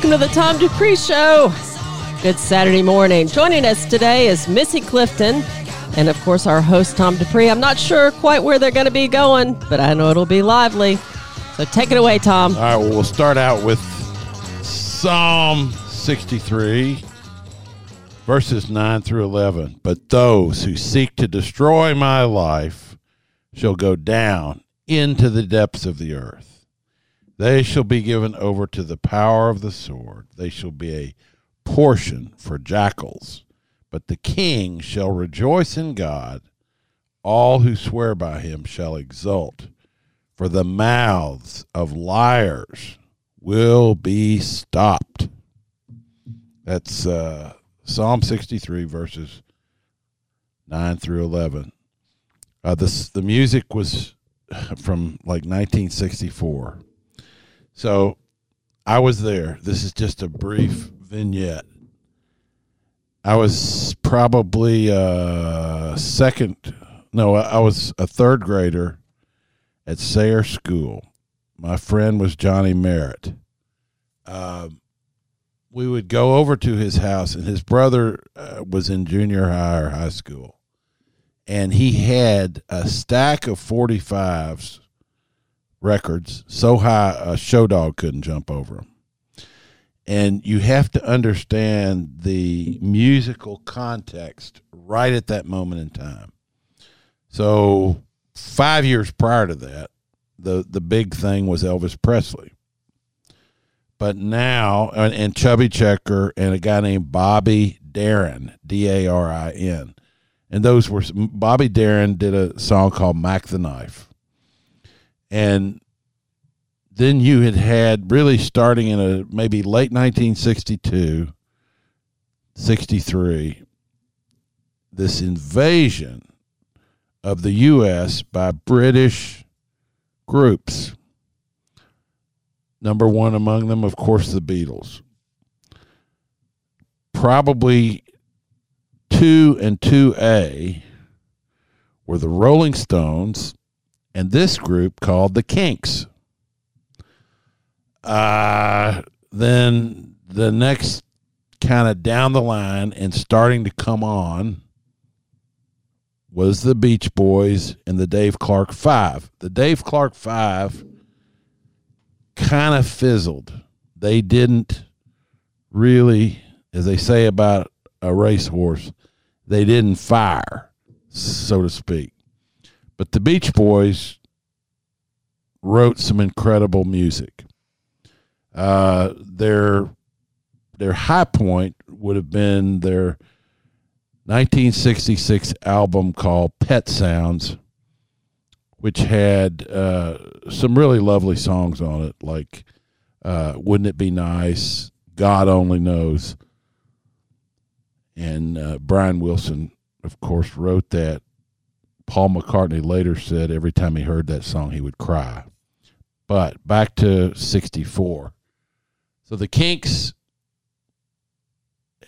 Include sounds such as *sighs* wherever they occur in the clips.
Welcome to the Tom Dupree Show. Good Saturday morning. Joining us today is Missy Clifton and, of course, our host, Tom Dupree. I'm not sure quite where they're going to be going, but I know it'll be lively. So take it away, Tom. All right, well, we'll start out with Psalm 63, verses 9 through 11. But those who seek to destroy my life shall go down into the depths of the earth. They shall be given over to the power of the sword. They shall be a portion for jackals. But the king shall rejoice in God. All who swear by him shall exult for the mouths of liars will be stopped. That's uh, Psalm 63, verses 9 through 11. Uh, this, the music was from like 1964. So I was there. This is just a brief vignette. I was probably uh, second, no, I was a third grader at Sayre School. My friend was Johnny Merritt. Um, we would go over to his house, and his brother uh, was in junior high or high school. And he had a stack of 45s records so high a show dog couldn't jump over them. And you have to understand the musical context right at that moment in time. So five years prior to that, the the big thing was Elvis Presley. But now, and, and Chubby Checker and a guy named Bobby Darin, D A R I N, and those were Bobby Darin did a song called "Mack the Knife," and then you had had really starting in a maybe late 1962, 63, this invasion of the U.S. by British groups. Number one among them, of course, the Beatles. Probably two and 2A were the Rolling Stones and this group called the Kinks. Uh, then the next kind of down the line and starting to come on was the Beach Boys and the Dave Clark Five. The Dave Clark Five kind of fizzled. They didn't really, as they say about a racehorse, they didn't fire, so to speak. But the Beach Boys wrote some incredible music. Uh, their their high point would have been their 1966 album called Pet Sounds, which had uh, some really lovely songs on it, like uh, Wouldn't It Be Nice, God Only Knows. And uh, Brian Wilson, of course, wrote that. Paul McCartney later said every time he heard that song, he would cry. But back to 64. So the Kinks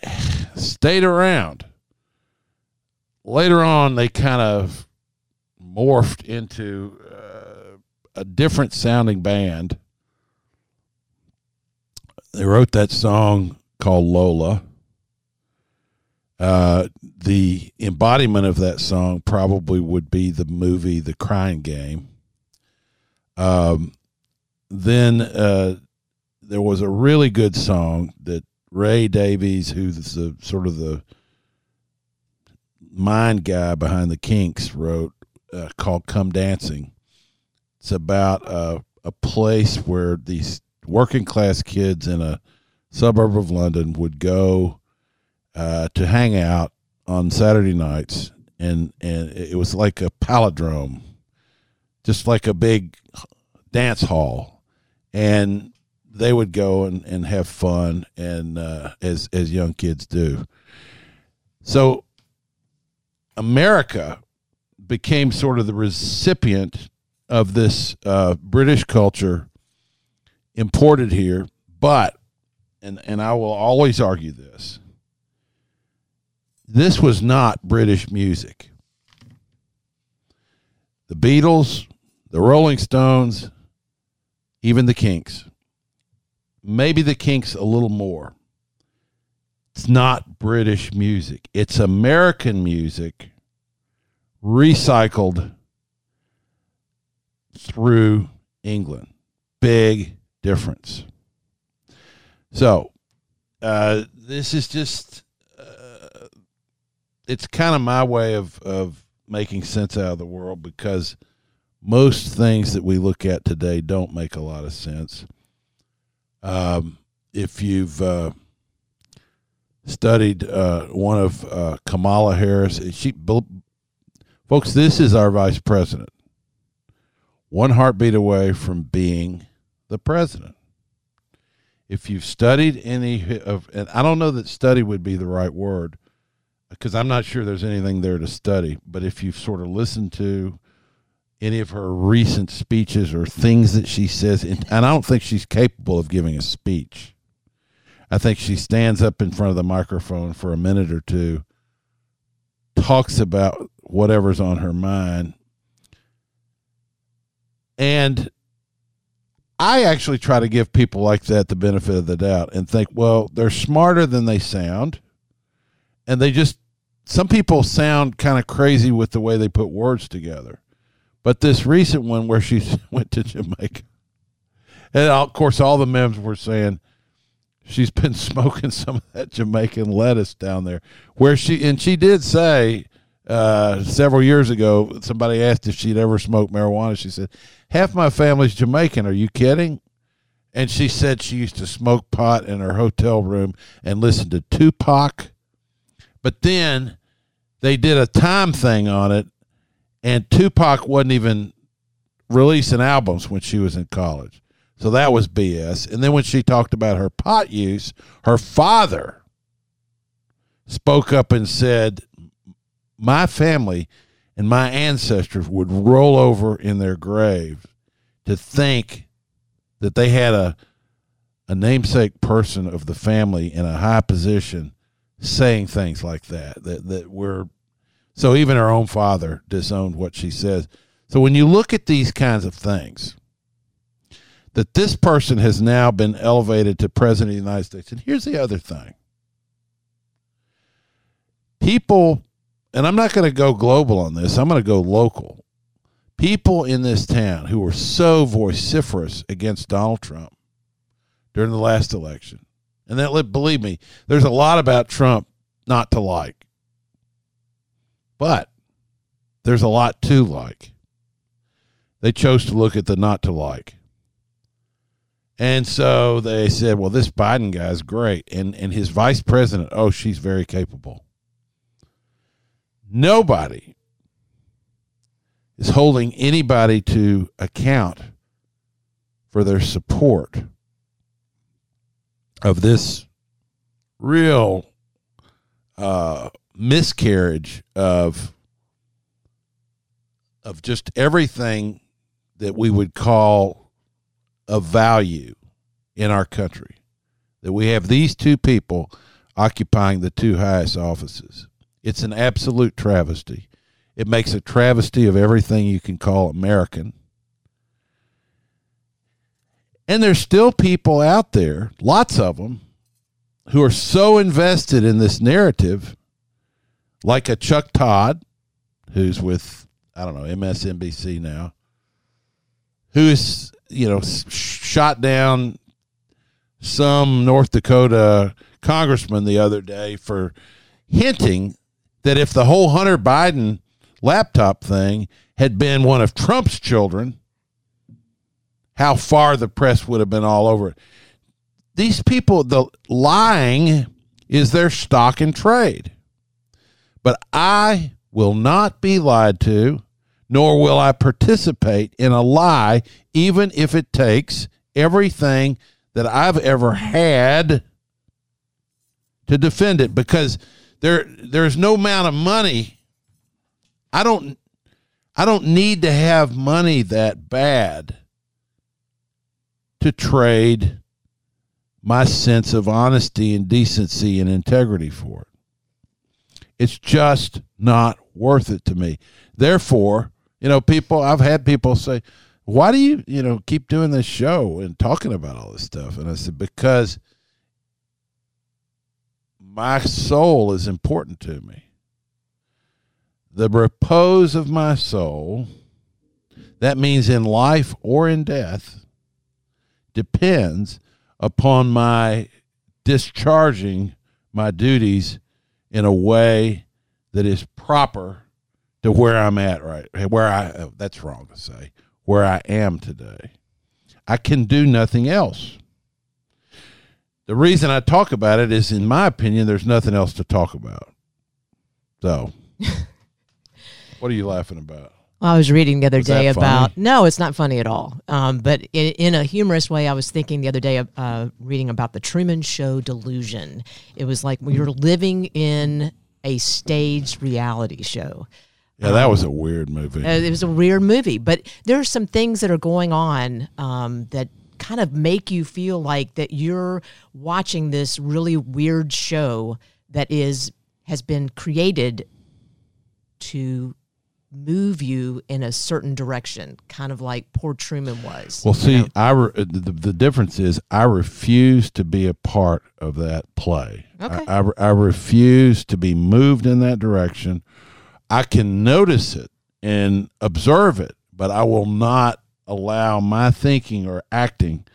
*sighs* stayed around. Later on, they kind of morphed into uh, a different sounding band. They wrote that song called Lola. Uh, the embodiment of that song probably would be the movie The Crying Game. Um, then uh, there was a really good song that Ray Davies, who's the sort of the mind guy behind the Kinks, wrote uh, called "Come Dancing." It's about uh, a place where these working class kids in a suburb of London would go uh, to hang out on Saturday nights, and and it was like a palindrome, just like a big dance hall, and they would go and, and have fun, and uh, as as young kids do. So America became sort of the recipient of this uh, British culture imported here, but and and I will always argue this. This was not British music. The Beatles, the Rolling Stones, even the Kinks. Maybe the Kinks a little more. It's not British music. It's American music recycled through England. Big difference. So, uh, this is just, it's kind of my way of, of making sense out of the world because most things that we look at today don't make a lot of sense. Um, if you've uh, studied uh, one of uh, Kamala Harris, she, folks, this is our vice president, one heartbeat away from being the president. If you've studied any of, and I don't know that study would be the right word because I'm not sure there's anything there to study, but if you've sort of listened to any of her recent speeches or things that she says, and I don't think she's capable of giving a speech. I think she stands up in front of the microphone for a minute or two, talks about whatever's on her mind, and I actually try to give people like that the benefit of the doubt and think, well, they're smarter than they sound. And they just, some people sound kind of crazy with the way they put words together. But this recent one where she *laughs* went to Jamaica, and of course, all the memes were saying she's been *laughs* smoking some of that Jamaican lettuce down there. Where she, and she did say, uh, several years ago, somebody asked if she'd ever smoked marijuana. She said, Half my family's Jamaican. Are you kidding? And she said she used to smoke pot in her hotel room and listen to Tupac. But then they did a time thing on it, and Tupac wasn't even releasing albums when she was in college. So that was BS. And then when she talked about her pot use, her father spoke up and said, My family and my ancestors would roll over in their graves to think that they had a a namesake person of the family in a high position saying things like that that that we're so even her own father disowned what she says so when you look at these kinds of things that this person has now been elevated to president of the United States and here's the other thing people and I'm not going to go global on this. I'm going to go local. People in this town who were so vociferous against Donald Trump during the last election, and that believe me, there's a lot about Trump not to like, but there's a lot to like. They chose to look at the not to like. And so they said, well, this Biden guy's great. And, and his vice president, oh, she's very capable. Nobody is holding anybody to account for their support of this real uh, miscarriage of of just everything that we would call of value in our country. That we have these two people occupying the two highest offices. It's an absolute travesty. It makes a travesty of everything you can call American. And there's still people out there, lots of them, who are so invested in this narrative, like a Chuck Todd, who's with, I don't know, MSNBC now, who is you know shot down some North Dakota congressman the other day for hinting that if the whole Hunter Biden laptop thing had been one of Trump's children, how far the press would have been all over it. These people, the lying is their stock in trade. But I will not be lied to, nor will I participate in a lie, even if it takes everything that I've ever had to defend it, because there there's no amount of money. I don't I don't need to have money that bad to trade my sense of honesty and decency and integrity for it. It's just not worth it to me. Therefore, you know, people I've had people say, "Why do you, you know, keep doing this show and talking about all this stuff?" And I said, "Because my soul is important to me. The repose of my soul, that means in life or in death, depends upon my discharging my duties in a way that is proper to where I'm at right where I oh, that's wrong to say where I am today. I can do nothing else. The reason I talk about it is in my opinion there's nothing else to talk about. So *laughs* what are you laughing about? I was reading the other Was day about funny? no, it's not funny at all. Um, but in, in a humorous way, I was thinking the other day of uh, reading about the Truman Show delusion. It was like we were living in a staged reality show. Yeah, that was a weird movie. Uh, it was a weird movie, but there are some things that are going on um, that kind of make you feel like that you're watching this really weird show that is has been created to move you in a certain direction, kind of like poor Truman was. Well, see, know? I re- the, the difference is I refuse to be a part of that play. Okay. I, I, I refuse to be moved in that direction. I can notice it and observe it, but I will not allow my thinking or acting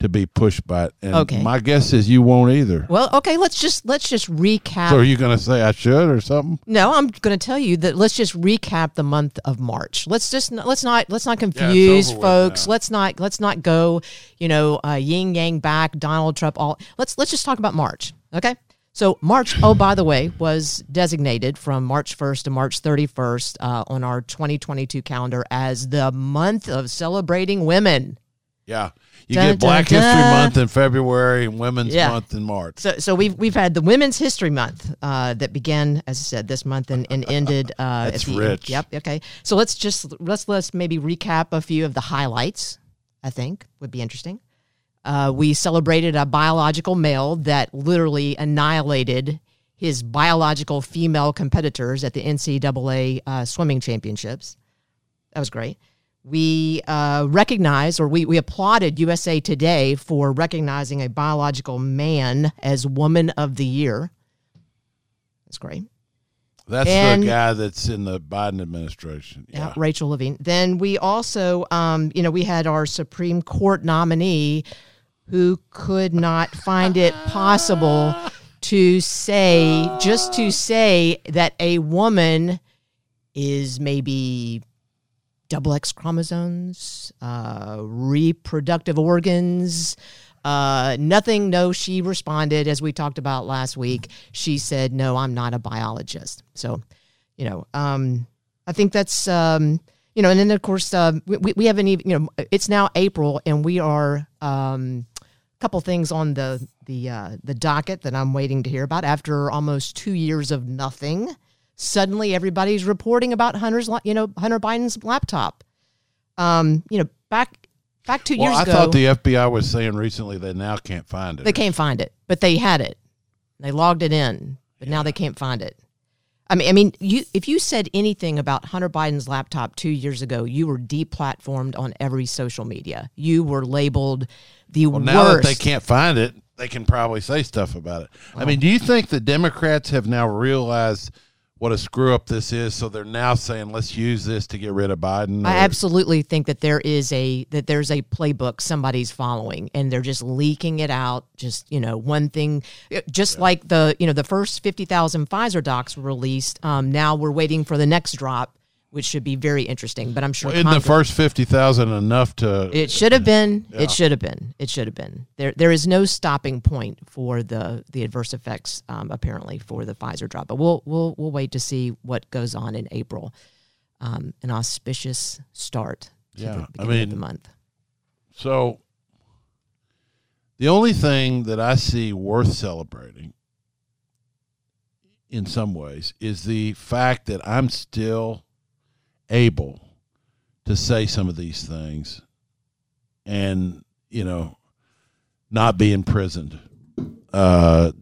to be pushed by it. And Okay. my guess is you won't either. well, okay, let's just let's just recap. So are you going to say I should or something? No, I'm going to tell you that let's just recap the month of March. Let's just let's not let's not confuse with folks. Let's not let's not go, you know, uh, yin yang back, Donald Trump. All let's let's just talk about March. Okay, so March. Oh, by the way, was designated from March 1st to March 31st uh, on our 2022 calendar as the month of celebrating women. Yeah. You get Black History. Month in February and Women's Yeah. Month in March. So, so we've we've had the Women's History Month uh, that began, as I said, this month and, and ended. Uh, That's at the rich. Yep. Okay. So let's just let's let's maybe recap a few of the highlights. I think would be interesting. Uh, we celebrated a biological male that literally annihilated his biological female competitors at the NCAA uh, swimming championships. That was great. We uh, recognized, or we, we applauded USA Today for recognizing a biological man as Woman of the Year. That's great. That's And- the guy that's in the Biden administration. Yeah, Yeah. Rachel Levine. Then we also, um, you know, we had our Supreme Court nominee who could not find it *laughs* possible to say, just to say that a woman is maybe double X chromosomes, uh, reproductive organs. Uh, nothing. No, she responded as we talked about last week. She said, "No, I'm not a biologist." So, you know, um, I think that's um, you know, and then of course uh, we, we haven't even you know it's now April and we are um, couple things on the the uh, the docket that I'm waiting to hear about after almost two years of nothing. Suddenly, everybody's reporting about Hunter's you know Hunter Biden's laptop. Um, you know, back back two Well, years I ago, thought the FBI was saying recently they now can't find it. they can't find it, but they had it. They logged it in, but now they can't find it. I mean, I mean, you if you said anything about Hunter Biden's laptop two years ago, you were deplatformed on every social media. You were labeled the well, now that worst. they can't find it, they can probably say stuff about it. I mean, do you think the Democrats have now realized what a screw up this is. So they're now saying let's use this to get rid of Biden. I absolutely think that there is a that there's a playbook somebody's following and they're just leaking it out just you know one thing just like the you know the first 50,000 Pfizer docs were released um, now we're waiting for the next drop which should be very interesting but I'm sure in the first fifty thousand enough to it should have been it should have been it should have been. There there is no stopping point for the the adverse effects um, apparently for the Pfizer drop but we'll we'll we'll wait to see what goes on in April. Um, an auspicious start to Yeah, the I of the month. So the only thing that I see worth celebrating in some ways is the fact that I'm still able to say some of these things and, you know, not be imprisoned. Uh,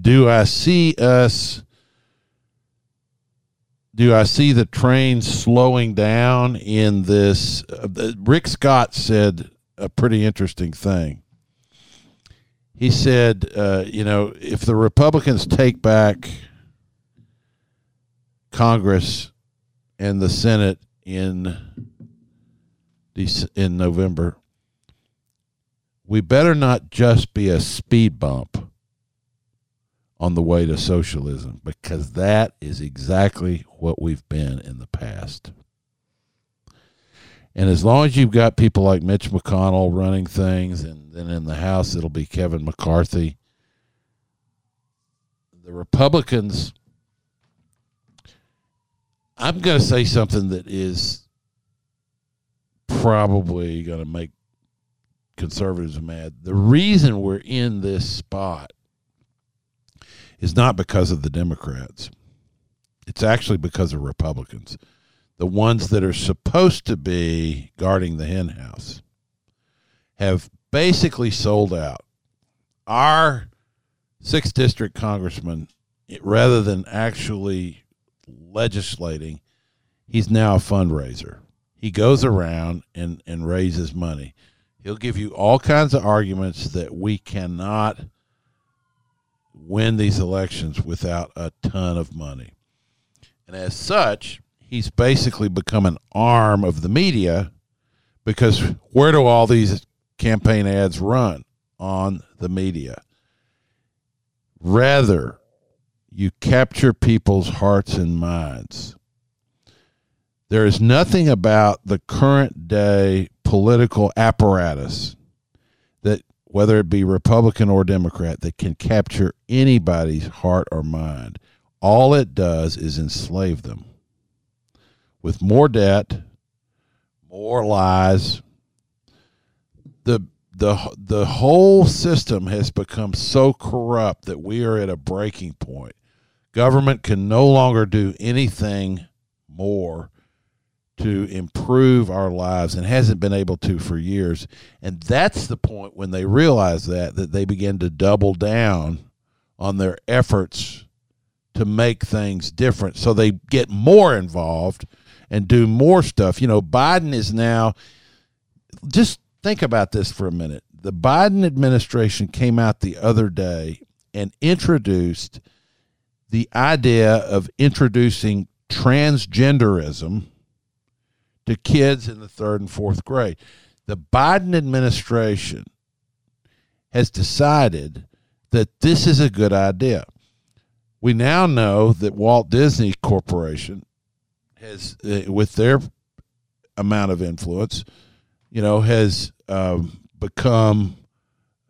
do I see us do I see the train slowing down in this? Uh, Rick Scott said a pretty interesting thing. He said, uh, you know, if the Republicans take back Congress and the Senate in in November, we better not just be a speed bump on the way to socialism because that is exactly what we've been in the past. And as long as you've got people like Mitch McConnell running things, and then in the House it'll be Kevin McCarthy, the Republicans. I'm going to say something that is probably going to make conservatives mad. The reason we're in this spot is not because of the Democrats. It's actually because of Republicans, the ones that are supposed to be guarding the hen house, have basically sold out. Our sixth district congressman, rather than actually legislating, he's now a fundraiser. He goes around and, and raises money. He'll give you all kinds of arguments that we cannot win these elections without a ton of money. And as such, he's basically become an arm of the media because where do all these campaign ads run? On the media. Rather, you capture people's hearts and minds. There is nothing about the current day political apparatus that whether it be Republican or Democrat, that can capture anybody's heart or mind. All it does is enslave them with more debt, more lies. The the the whole system has become so corrupt that we are at a breaking point. Government can no longer do anything more to improve our lives and hasn't been able to for years. And that's the point when they realize that that they begin to double down on their efforts to make things different. So they get more involved and do more stuff. You know, Biden is now just think about this for a minute. The Biden administration came out the other day and introduced the idea of introducing transgenderism to kids in the third and fourth grade. The Biden administration has decided that this is a good idea. We now know that Walt Disney Corporation has, uh, with their amount of influence, you know, has um, become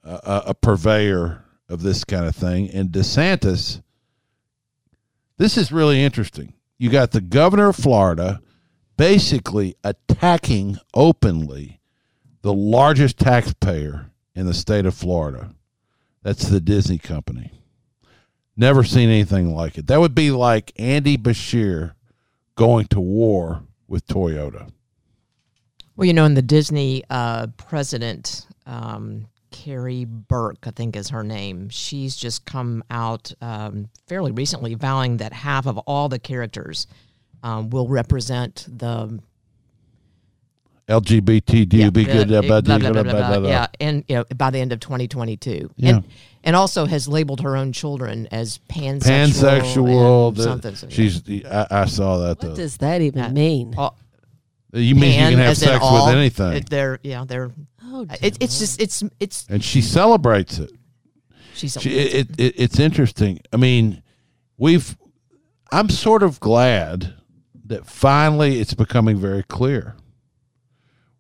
a, a purveyor of this kind of thing. And DeSantis, this is really interesting. You got the governor of Florida basically attacking openly the largest taxpayer in the state of Florida. That's the Disney company. Never seen anything like it. That would be like Andy Beshear going to war with Toyota. Well, you know, in the Disney uh, president, um, Karey Burke, I think is her name. She's just come out um, fairly recently vowing that half of all the characters um, will represent the LGBT. Do yeah, you be good about Yeah, and you know, by the end of 2022. Yeah. And, and also has labeled her own children as pansexual. Pansexual. The, something. She's. The, I, I, saw that. What though. does that even uh, mean? Uh, you mean you can have sex with anything? Uh, they're yeah, they're Oh, It, it's just it's it's and she celebrates it. she's. She, it, it, it's interesting. I mean, we've. I'm sort of glad that finally it's becoming very clear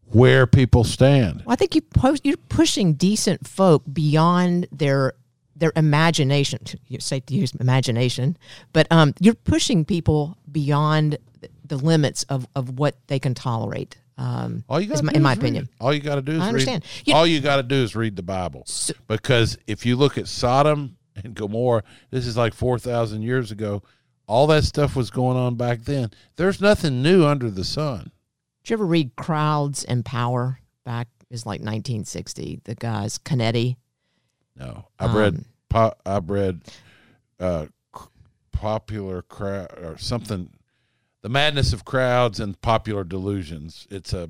where people stand. Well, I think you post, you're pushing decent folk beyond their their imagination. You say to use imagination, but um, you're pushing people beyond the limits of, of what they can tolerate. Um, All you got my- in my opinion. all you got to do is I read- understand. You- all you got to do is read the Bible, because if you look at Sodom and Gomorrah, this is like four thousand years ago. All that stuff was going on back then. There's nothing new under the sun. Did you ever read Crowds and Power? Back is like 1960. The guys Canetti. No, I've read. Um, Po- I've read uh, popular crowd or something. The madness of crowds and popular delusions. It's a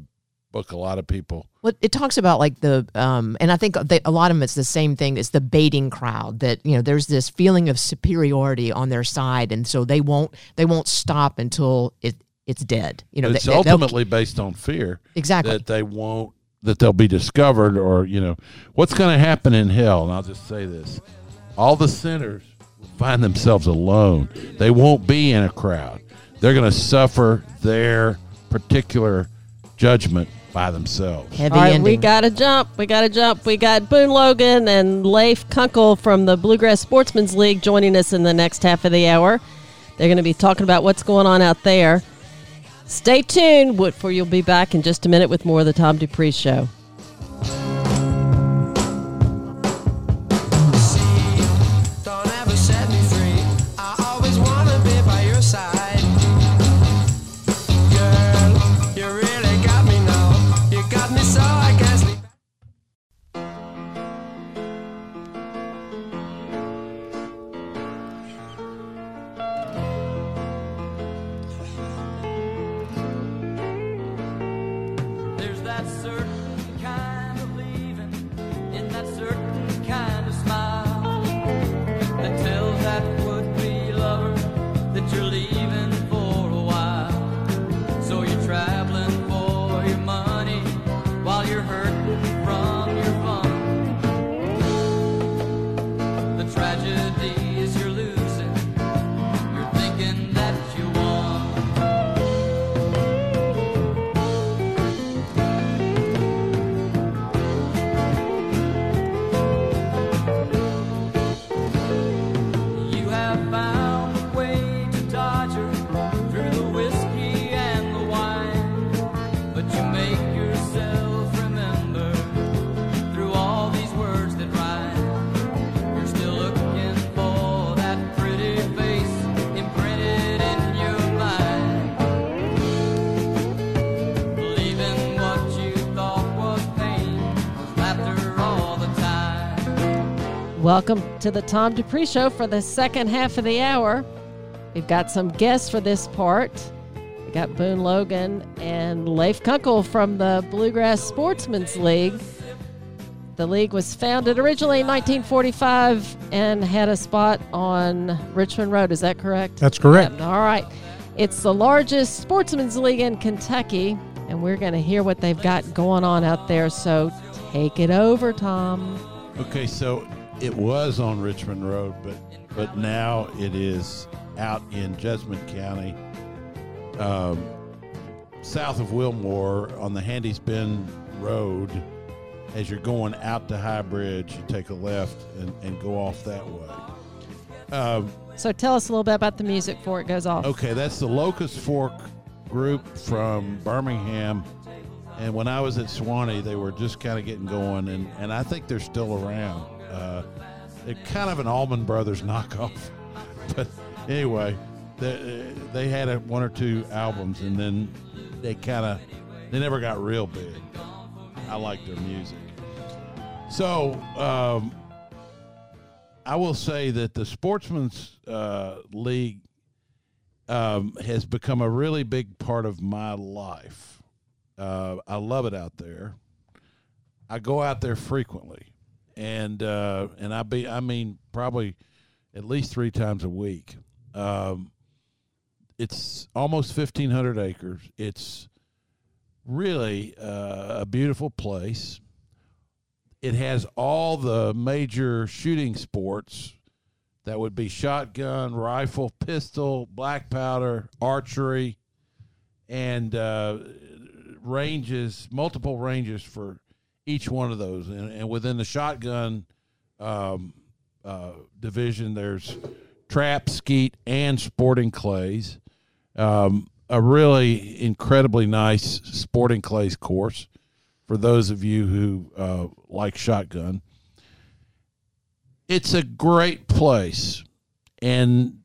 book a lot of people. Well, it talks about like the, um, and I think they, a lot of them it's the same thing. It's the baiting crowd that you know there's this feeling of superiority on their side, and so they won't they won't stop until it it's dead. You know, it's they- they- ultimately based on fear exactly. that they won't that they'll be discovered or you know what's going to happen in hell. And I'll just say this: all the sinners will find themselves alone. They won't be in a crowd. They're going to suffer their particular judgment by themselves. Heavy All right, ending. we got to jump. We got to jump. We got Boone Logan and Leif Kunkel from the Bluegrass Sportsman's League joining us in the next half of the hour. They're going to be talking about what's going on out there. Stay tuned, Wood, for you'll be back in just a minute with more of the Tom Dupree Show. Welcome to the Tom Dupree Show for the second half of the hour. We've got some guests for this part. We got Boone Logan and Leif Kunkel from the Bluegrass Sportsman's League. The league was founded originally in 1945 and had a spot on Richmond Road. Is that correct? That's correct. All right. It's the largest sportsman's league in Kentucky, and we're going to hear what they've got going on out there. So take it over, Tom. Okay, so it was on Richmond Road, but but now it is out in Jessamine County, um, south of Wilmore on the Handy's Bend Road. As you're going out to High Bridge, you take a left and, and go off that way. Um, So tell us a little bit about the music before it goes off. Okay, that's the Locust Fork group from Birmingham. And when I was at Sewanee, they were just kind of getting going, and, and I think they're still around. Uh, they're kind of an Allman Brothers knockoff. *laughs* But anyway, they, they had a, one or two albums, and then they kind of they never got real big. I like their music. So um, I will say that the Sportsman's uh, League um, has become a really big part of my life. Uh, I love it out there. I go out there frequently, and uh, and I be I mean probably at least three times a week. Um, it's almost fifteen hundred acres. It's really uh, a beautiful place. It has all the major shooting sports that would be shotgun, rifle, pistol, black powder, archery, and uh, ranges, multiple ranges for each one of those. And, and within the shotgun um, uh, division, there's trap, skeet, and sporting clays. Um, a really incredibly nice sporting clays course for those of you who uh, like shotgun. It's a great place. And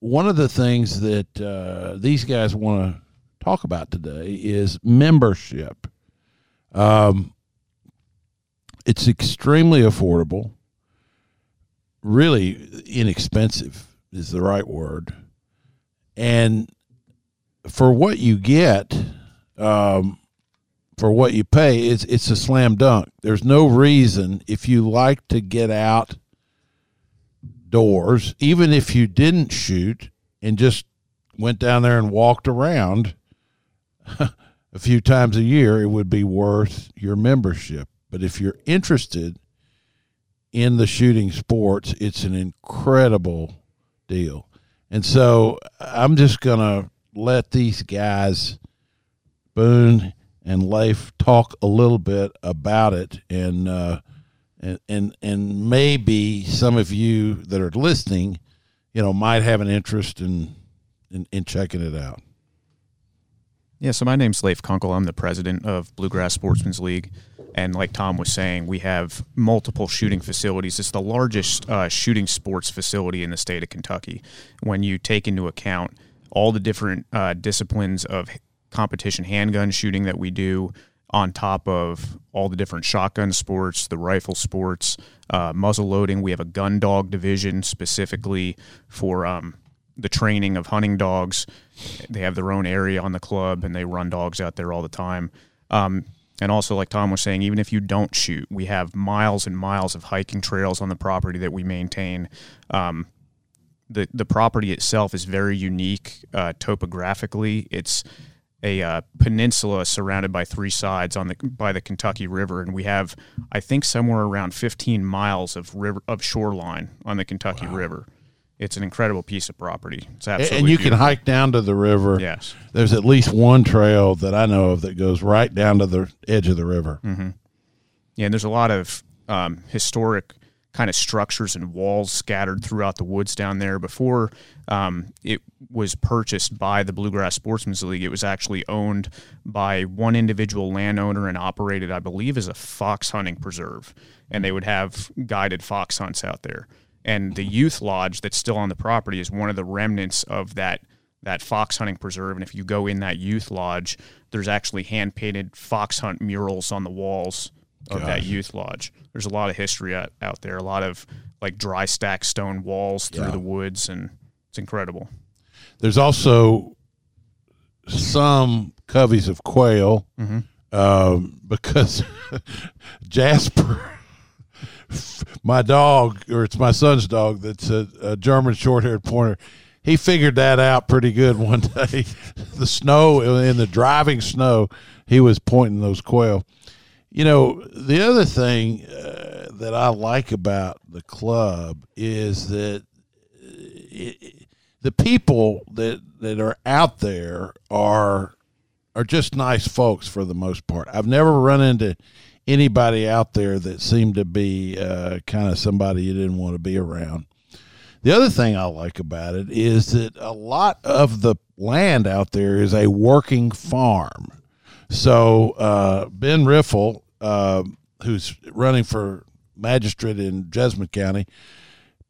one of the things that uh, these guys want to talk about today is membership. Um, it's extremely affordable, really inexpensive is the right word. And for what you get, um, for what you pay, it's it's a slam dunk. There's no reason if you like to get out doors, even if you didn't shoot and just went down there and walked around *laughs* a few times a year, it would be worth your membership. But if you're interested in the shooting sports, it's an incredible deal. And so I'm just going to let these guys, Boone and Leif, talk a little bit about it. And, uh, and, and, and maybe some of you that are listening, you know, might have an interest in, in, in checking it out. Yeah, so my name's Leif Kunkel. I'm the president of Bluegrass Sportsman's League. And like Tom was saying, we have multiple shooting facilities. It's the largest uh, shooting sports facility in the state of Kentucky. When you take into account all the different uh, disciplines of competition handgun shooting that we do, on top of all the different shotgun sports, the rifle sports, uh, muzzle loading, we have a gun dog division specifically for um, the training of hunting dogs. They have their own area on the club and they run dogs out there all the time. Um, and also, like Tom was saying, even if you don't shoot, we have miles and miles of hiking trails on the property that we maintain. Um, the the property itself is very unique uh, topographically. It's a uh, peninsula surrounded by three sides on the by the Kentucky River, and we have, I think, somewhere around 15 miles of river of shoreline on the Kentucky River. It's an incredible piece of property. It's absolutely and you can hike down to the river. Yes. There's at least one trail that I know of that goes right down to the edge of the river. Yeah, and there's a lot of um, historic kind of structures and walls scattered throughout the woods down there. Before um, it was purchased by the Bluegrass Sportsman's League, it was actually owned by one individual landowner and operated, I believe, as a fox hunting preserve. And they would have guided fox hunts out there. And the youth lodge that's still on the property is one of the remnants of that that fox hunting preserve. And if you go in that youth lodge, there's actually hand painted fox hunt murals on the walls of that youth lodge. There's a lot of history out, out there, a lot of like dry stack stone walls through Yeah. the woods, and it's incredible. There's also some coveys of quail um, because *laughs* Jasper, my dog, or it's my son's dog, that's a, a German short-haired pointer. He figured that out pretty good *laughs* one day. the snow in the driving snow, he was pointing those quail. You know, the other thing uh, that I like about the club is that it, the people that that are out there are are just nice folks for the most part. I've never run into anybody out there that seemed to be uh, kind of somebody you didn't want to be around. The other thing I like about it is that a lot of the land out there is a working farm. So uh, Ben Riffle, uh, who's running for magistrate in Jessamine County,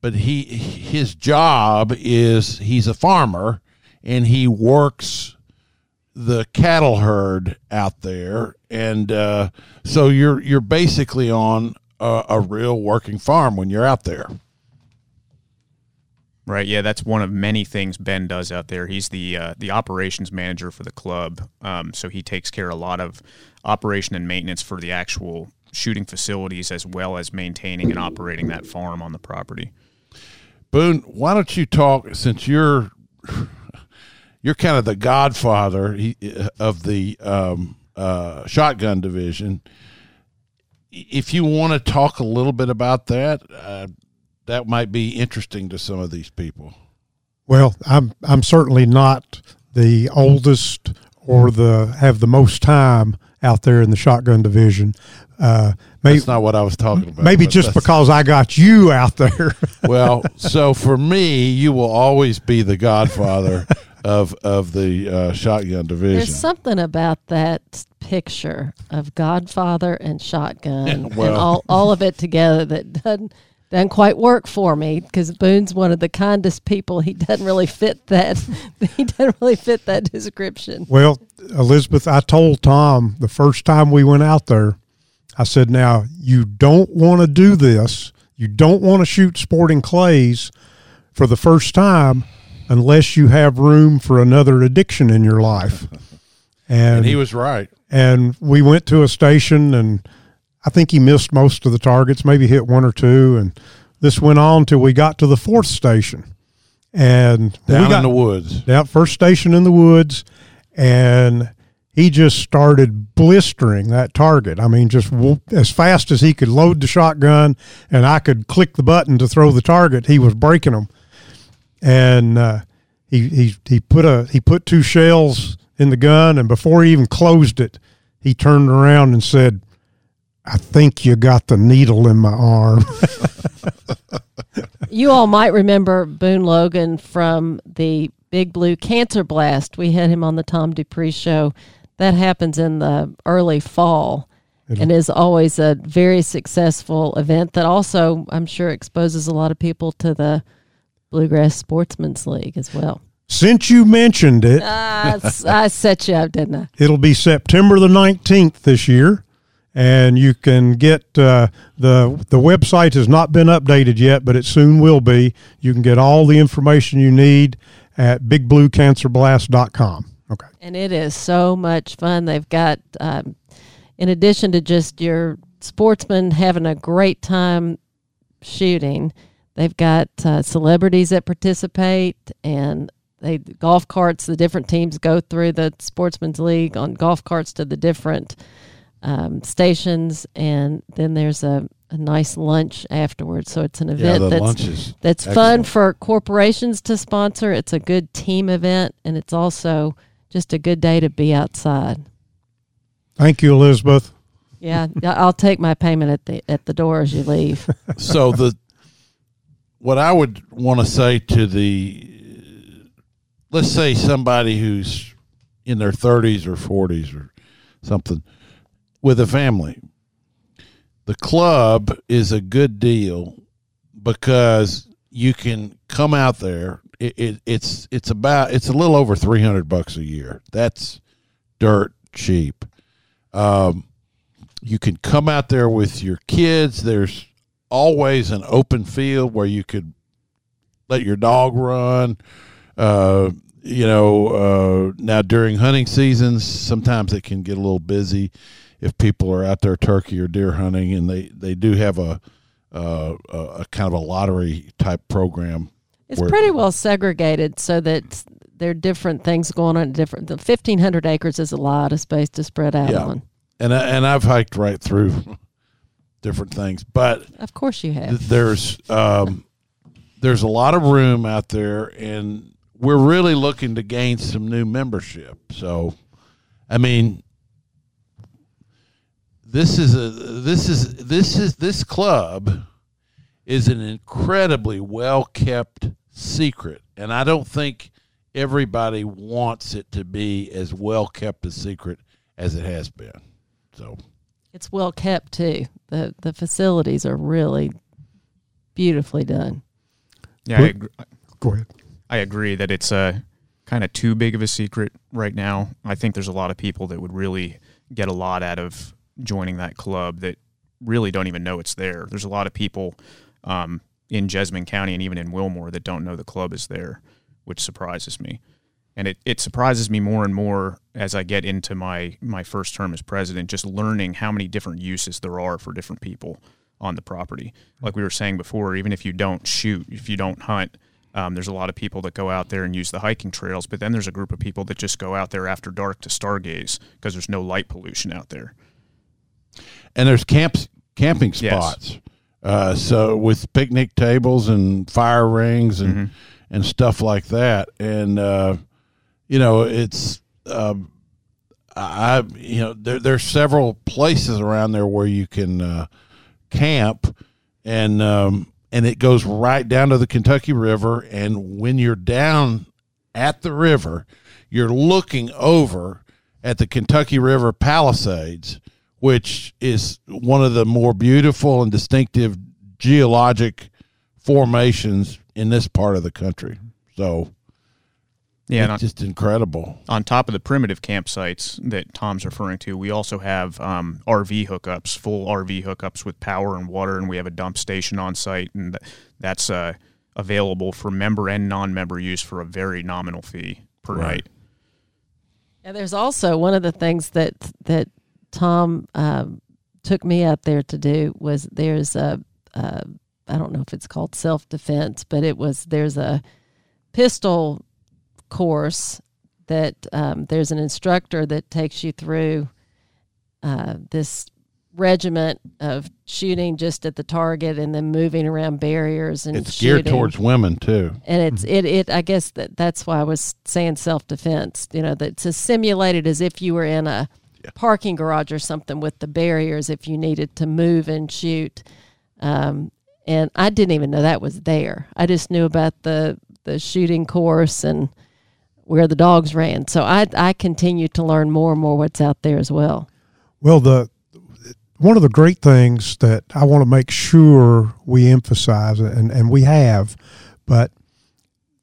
but he his job is he's a farmer and he works the cattle herd out there, and uh, so you're you're basically on a, a real working farm when you're out there. Right. Yeah, that's one of many things Ben does out there. He's the uh, the operations manager for the club, um, so he takes care of a lot of operation and maintenance for the actual shooting facilities, as well as maintaining and operating that farm on the property. Boone, why don't you talk since you're you're kind of the godfather of the um, uh, shotgun division. If you want to talk a little bit about that, uh, that might be interesting to some of these people. Well, I'm I'm certainly not the oldest or the have the most time out there in the shotgun division. Uh, maybe That's not what I was talking about. maybe just because I got you out there. *laughs* Well, so for me, you will always be the godfather of of the uh, shotgun division. There's something about that picture of Godfather and shotgun and Well- all, all of it together that doesn't doesn't quite work for me because Boone's one of the kindest people. He doesn't really fit that. *laughs* He doesn't really fit that description. well, Elizabeth, I told Tom the first time we went out there, I said, "Now you don't want to do this. You don't want to shoot sporting clays for the first time." Unless you have room for another addiction in your life, *laughs* and he was right. and we went to a station and I think he missed most of the targets, maybe hit one or two, and this went on till we got to the fourth station, and Down we got in the woods. down first station in the woods, and he just started blistering that target. I mean, just as fast as he could load the shotgun, and I could click the button to throw the target, he was breaking them, and uh, he he he put a he put two shells in the gun, and before he even closed it, he turned around and said. I think you got the needle in my arm. *laughs* You all might remember Boone Logan from the Big Blue Cancer Blast. We had him on the Tom Dupree show. That happens in the early fall and is always a very successful event that also, I'm sure, exposes a lot of people to the Bluegrass Sportsman's League as well. Since you mentioned it, *laughs* s- I set you up, didn't I? It'll be September the 19th this year. And you can get uh, the the website has not been updated yet, but it soon will be. You can get all the information you need at bigbluecancerblast.com. Okay. And it is so much fun. They've got, um, in addition to just your sportsmen having a great time shooting, they've got uh, celebrities that participate and they golf carts. The different teams go through the Sportsman's League on golf carts to the different um, stations, and then there's a, a nice lunch afterwards. So it's an event the that's lunch is that's fun for corporations to sponsor. It's a good team event, and it's also just a good day to be outside. Thank you, Elizabeth. Yeah, I- I'll take my payment at the at the door as you leave. *laughs* so the what I would want to say to the let's say somebody who's in their 30s or 40s or something with a family. The club is a good deal because you can come out there. It, it, it's it's about it's a little over 300 bucks a year. That's dirt cheap. Um, you can come out there with your kids. There's always an open field where you could let your dog run. Uh, you know, uh, now during hunting seasons, sometimes it can get a little busy if people are out there turkey or deer hunting, and they they do have a uh, a, a kind of a lottery type program. It's Where- pretty well segregated so that there are different things going on. Different. The fifteen hundred acres is a lot of space to spread out Yeah. on. And I, and I've hiked right through different things, but Of course, you have. th- there's um, there's a lot of room out there, and we're really looking to gain some new membership. So, I mean, this is a this is this is this club is an incredibly well kept secret, and I don't think everybody wants it to be as well kept a secret as it has been. So. It's well kept too. The The facilities are really beautifully done. Yeah, I, agree, Go ahead. I agree that it's uh, kind of too big of a secret right now. I think there's a lot of people that would really get a lot out of joining that club that really don't even know it's there. There's a lot of people um, in Jessamine County and even in Wilmore that don't know the club is there, which surprises me. And it, it surprises me more and more as I get into my, my first term as president, just learning how many different uses there are for different people on the property. Like we were saying before, even if you don't shoot, if you don't hunt, um, there's a lot of people that go out there and use the hiking trails, but then there's a group of people that just go out there after dark to stargaze because there's no light pollution out there. and there's camps camping Yes. spots. Uh, so with picnic tables and fire rings and Mm-hmm. and stuff like that, and uh, you know it's um, I you know there there's several places around there where you can uh, camp, and um, and it goes right down to the Kentucky River, and when you're down at the river, you're looking over at the Kentucky River Palisades, which is one of the more beautiful and distinctive geologic formations in this part of the country. So Yeah, and on, just incredible. on top of the primitive campsites that Tom's referring to, we also have um, RV hookups, full RV hookups with power and water, and we have a dump station on site, and th- that's uh, available for member and non-member use for a very nominal fee per Right. night. Yeah, there's also one of the things that that Tom um, took me out there to do was there's a, a I don't know if it's called self defense, but it was there's a pistol course that um, there's an instructor that takes you through uh, this regiment of shooting just at the target and then moving around barriers and It's geared towards women too. and it's it it I guess that that's why I was saying self defense. You know, that's it's as simulated as if you were in a parking garage or something with the barriers if you needed to move and shoot. Um, and I didn't even know that was there. I just knew about the the shooting course and where the dogs ran. So I I continue to learn more and more what's out there as well. Well, the one of the great things that I want to make sure we emphasize, and, and we have, but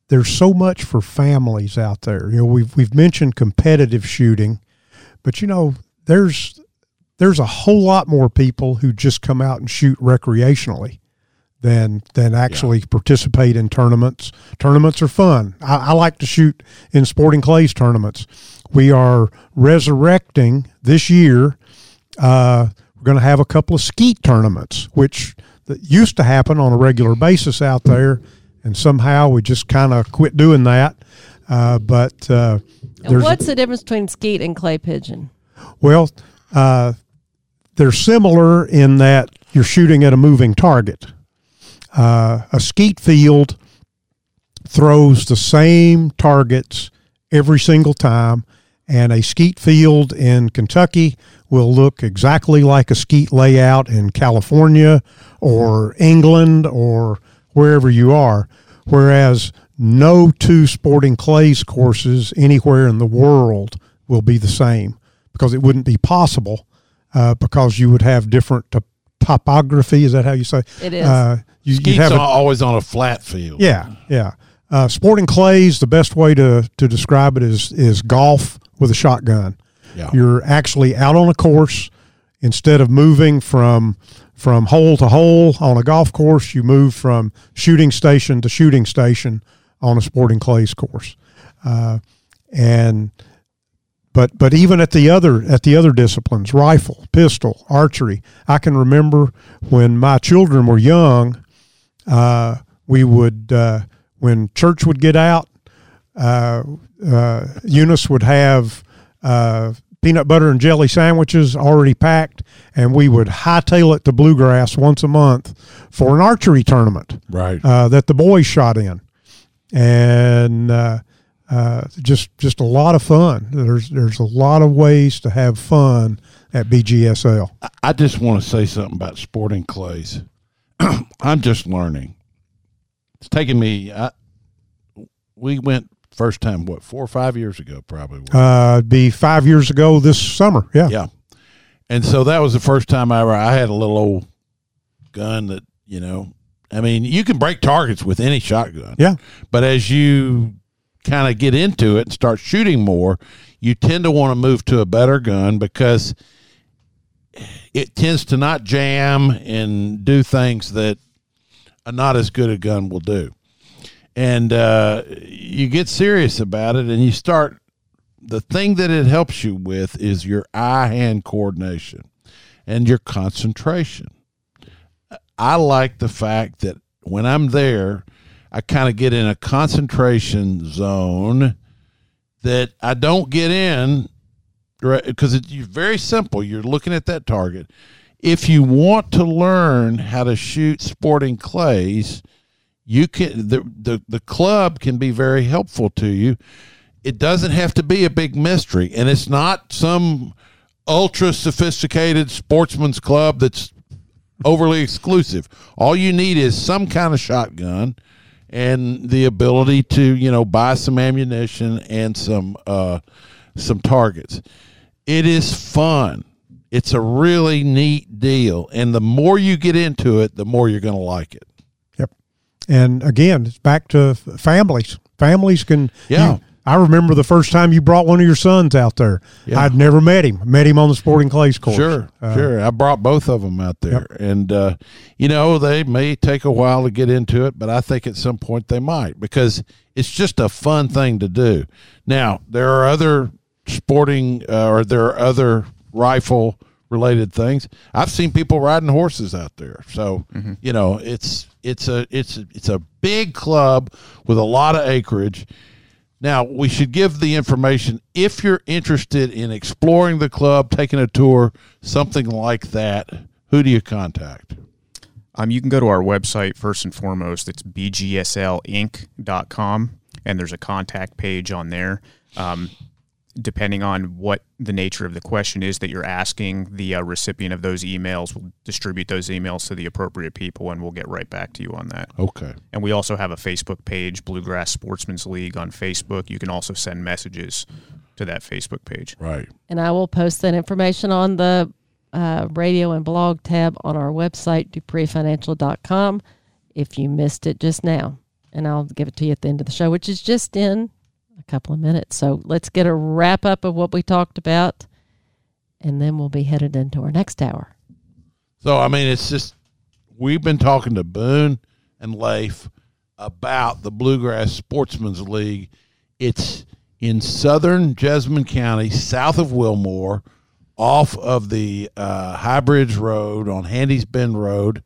there's so much for families out there. You know, we've we've mentioned competitive shooting, but you know, there's there's a whole lot more people who just come out and shoot recreationally than than actually participate in tournaments. Tournaments are fun. I, I like to shoot in sporting clays tournaments. We are resurrecting this year. Uh, we're going to have a couple of skeet tournaments, which that used to happen on a regular basis out there, and somehow we just kind of quit doing that. Uh, but uh, what's the difference between skeet and clay pigeon? well, uh, they're similar in that you're shooting at a moving target. Uh, a skeet field throws the same targets every single time, and a skeet field in Kentucky will look exactly like a skeet layout in California or England or wherever you are. Whereas no two sporting clays courses anywhere in the world will be the same because it wouldn't be possible uh, because you would have different topography. Is that how you say? It is. Uh, you, you have a- always on a flat field. yeah, yeah. Uh, sporting clays, the best way to, to describe it is is golf with a shotgun. Yeah. You're actually out on a course instead of moving from from hole to hole on a golf course. You move from shooting station to shooting station on a sporting clays course, uh, and but but even at the other at the other disciplines, rifle, pistol, archery. I can remember when my children were young uh, we would uh, when church would get out uh, uh, eunice would have uh, peanut butter and jelly sandwiches already packed and we would hightail it to bluegrass once a month for an archery tournament Right. uh, that the boys shot in and uh, uh, just just a lot of fun there's there's a lot of ways to have fun at bgsl I just want to say something about sporting clays. *clears throat* I'm just learning. It's taking me. I, we went first time what four or five years ago, probably. uh, it'd be five years ago this summer yeah yeah, and so that was the first time I ever. I had a little old gun that you know. I mean, you can break targets with any shotgun. Yeah. but as you kind of get into it and start shooting more, you tend to want to move to a better gun because it tends to not jam and do things that a not as good a gun will do. And uh, you get serious about it, and you start. The thing that it helps you with is your eye hand coordination and your concentration. I like the fact that when I'm there, I kind of get in a concentration zone that I don't get in because it's very simple. You're looking at that target. If you want to learn how to shoot sporting clays, you can the, the the club can be very helpful to you. It doesn't have to be a big mystery, and it's not some ultra sophisticated sportsman's club that's overly exclusive. All you need is some kind of shotgun and the ability to, you know, buy some ammunition and some uh some targets. It is fun. It's a really neat deal, and the more you get into it, the more you're going to like it. Yep. And again, it's back to families. Families can. Yeah. You- I remember the first time you brought one of your sons out there. Yeah. I'd never met him. Met him on the Sporting Clays course. Sure, Uh, sure. I brought both of them out there, and uh, you know they may take a while to get into it, but I think at some point they might because it's just a fun thing to do. Now there are other sporting uh, or there are other rifle related things. I've seen people riding horses out there, so you know it's it's a it's a, it's a big club with a lot of acreage. Now, we should give the information if you're interested in exploring the club, taking a tour, something like that. Who do you contact? Um, you can go to our website first and foremost. It's bgslinc.com, and there's a contact page on there. Um, depending on what the nature of the question is that you're asking, the uh, recipient of those emails will distribute those emails to the appropriate people, and we'll get right back to you on that. Okay. And we also have a Facebook page, Bluegrass Sportsman's League, on Facebook. You can also send messages to that Facebook page. Right. And I will post that information on the uh, radio and blog tab on our website, dupreefinancial.com, if you missed it just now. And I'll give it to you at the end of the show, which is just in a couple of minutes. So let's get a wrap up of what we talked about, and then we'll be headed into our next hour. So, I mean, it's just, we've been talking to Boone and Leif about the Bluegrass Sportsman's League. It's in southern Jessamine County, south of Wilmore, off of the uh, High Bridge Road on Handy's Bend Road.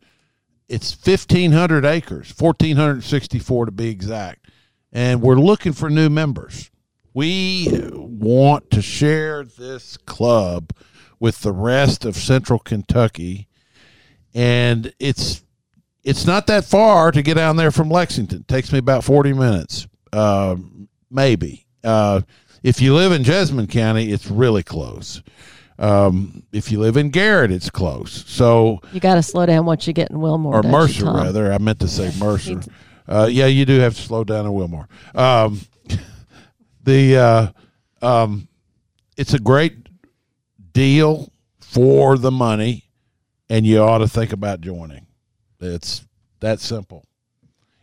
It's 1,500 acres, 1,464 to be exact. And we're looking for new members. We want to share this club with the rest of Central Kentucky, and it's it's not that far to get down there from Lexington. It takes me about forty minutes, um, maybe. Uh, if you live in Jessamine County, it's really close. Um, if you live in Garrard, it's close. So You got to slow down once you get in Wilmore. or Mercer rather. I meant to say *laughs* Mercer. Uh, yeah, you do have to slow down in Wilmore. Um, *laughs* the uh, um, it's a great deal for the money, and you ought to think about joining. It's that simple.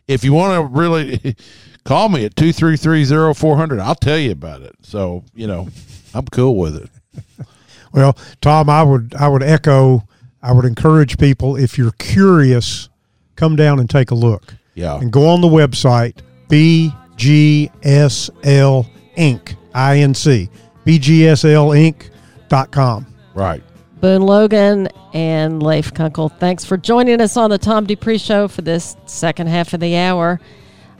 If you want to really *laughs* call me at two three three zero four hundred, I'll tell you about it. So you know, I'm cool with it. *laughs* Well, Tom, I would I would echo. I would encourage people if you're curious, come down and take a look Yeah. and go on the website BGSL Inc. INC BGSLinc.com. Right. Boone Logan and Leif Kunkel, thanks for joining us on the Tom Dupree Show for this second half of the hour.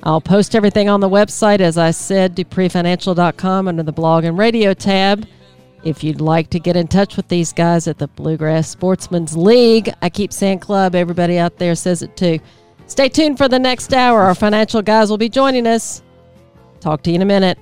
I'll post everything on the website, as I said, dupreefinancial.com under the blog and radio tab. If you'd like to get in touch with these guys at the Bluegrass Sportsman's League, I keep saying club, everybody out there says it too. Stay tuned for the next hour. Our financial guys will be joining us. Talk to you in a minute.